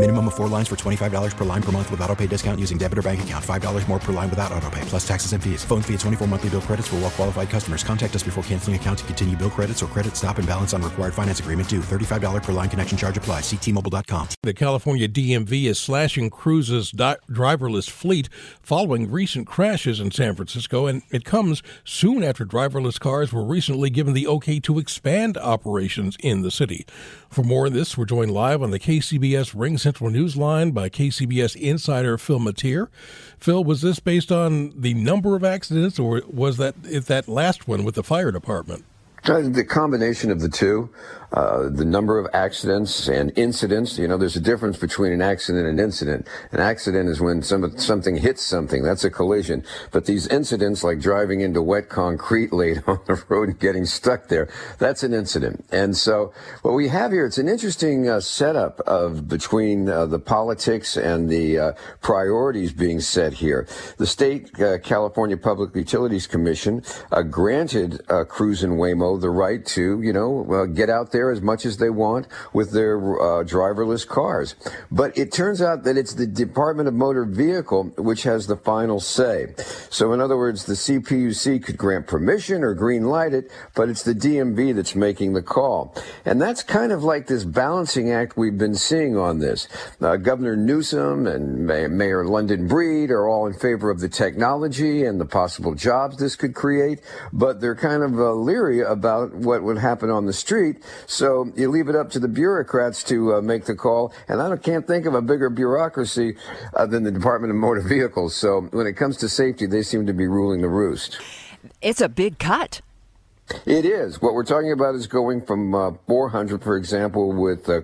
Minimum of four lines for $25 per line per month with auto pay discount using debit or bank account. $5 more per line without auto pay, plus taxes and fees. Phone fee at 24 monthly bill credits for all well qualified customers. Contact us before canceling account to continue bill credits or credit stop and balance on required finance agreement due. $35 per line connection charge apply. Ctmobile.com. The California DMV is slashing Cruise's di- driverless fleet following recent crashes in San Francisco, and it comes soon after driverless cars were recently given the okay to expand operations in the city. For more on this, we're joined live on the KCBS Ring Central Newsline by KCBS insider Phil Matier. Phil, was this based on the number of accidents, or was that that last one with the fire department? The combination of the two, uh, the number of accidents and incidents. You know, there's a difference between an accident and an incident. An accident is when some, something hits something. That's a collision. But these incidents, like driving into wet concrete late on the road and getting stuck there, that's an incident. And so what we have here, it's an interesting uh, setup of between uh, the politics and the uh, priorities being set here. The state uh, California Public Utilities Commission uh, granted Cruise and Waymo the right to, you know, get out there as much as they want with their uh, driverless cars. But it turns out that it's the Department of Motor Vehicle which has the final say. So, in other words, the CPUC could grant permission or green light it, but it's the DMV that's making the call. And that's kind of like this balancing act we've been seeing on this. Uh, Governor Newsom and May- Mayor London Breed are all in favor of the technology and the possible jobs this could create, but they're kind of uh, leery about what would happen on the street. So you leave it up to the bureaucrats to uh, make the call. And I can't think of a bigger bureaucracy uh, than the Department of Motor Vehicles. So when it comes to safety, they seem to be ruling the roost. It's a big cut. It is. What we're talking about is going from uh, 400, for example, with uh,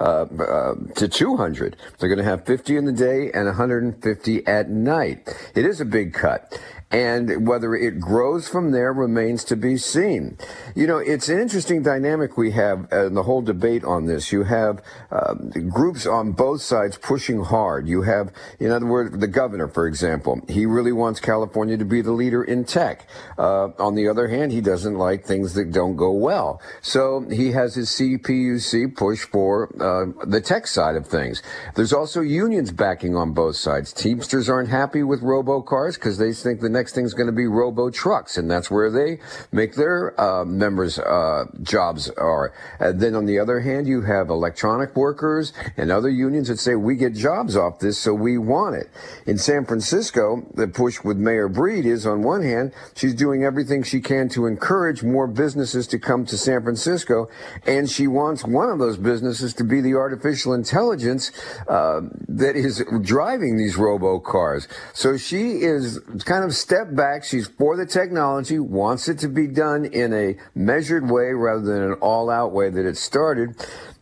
uh, uh to 200. They're going to have 50 in the day and 150 at night. It is a big cut. And whether it grows from there remains to be seen. You know, it's an interesting dynamic we have in the whole debate on this. You have uh, groups on both sides pushing hard. You have, in other words, the governor, for example, he really wants California to be the leader in tech. Uh, on the other hand, he doesn't like things that don't go well. So he has his CPUC push for uh, the tech side of things. There's also unions backing on both sides. Teamsters aren't happy with robo cars because they think the next thing is going to be robo trucks, and that's where they make their uh, members' uh, jobs are. And then on the other hand, you have electronic workers and other unions that say we get jobs off this, so we want it. In San Francisco, the push with Mayor Breed is on one hand, she's doing everything she can to encourage more businesses to come to San Francisco, and she wants one of those businesses to be the artificial intelligence uh, that is driving these robo cars. So she is kind of step back. She's for the technology, wants it to be done in a measured way rather than an all-out way that it started.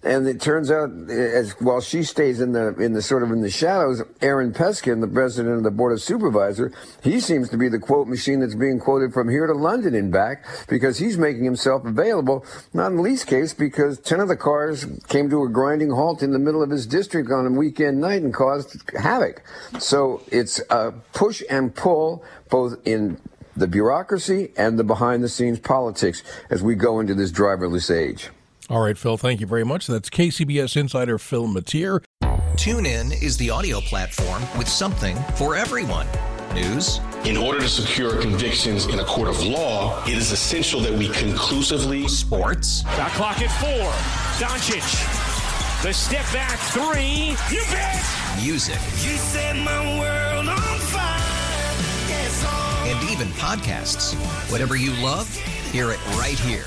And it turns out, as while she stays in the in the sort of in the shadows, Aaron Peskin, the president of the board of supervisor he seems to be the quote machine that's being quoted from here to London and back because he's making himself available. Not in the least case because ten of the cars came to a grinding halt in the middle of his district on a weekend night and caused havoc. So it's a push and pull both in the bureaucracy and the behind the scenes politics as we go into this driverless age. All right, Phil, thank you very much. That's KCBS insider Phil Matier. TuneIn is the audio platform with something for everyone. News. In order to secure convictions in a court of law, it is essential that we conclusively. Sports. Got clock at four. Doncic. The step back three. You bet. Music. You set my world on fire. Yes. And even podcasts. Whatever you love, hear it right here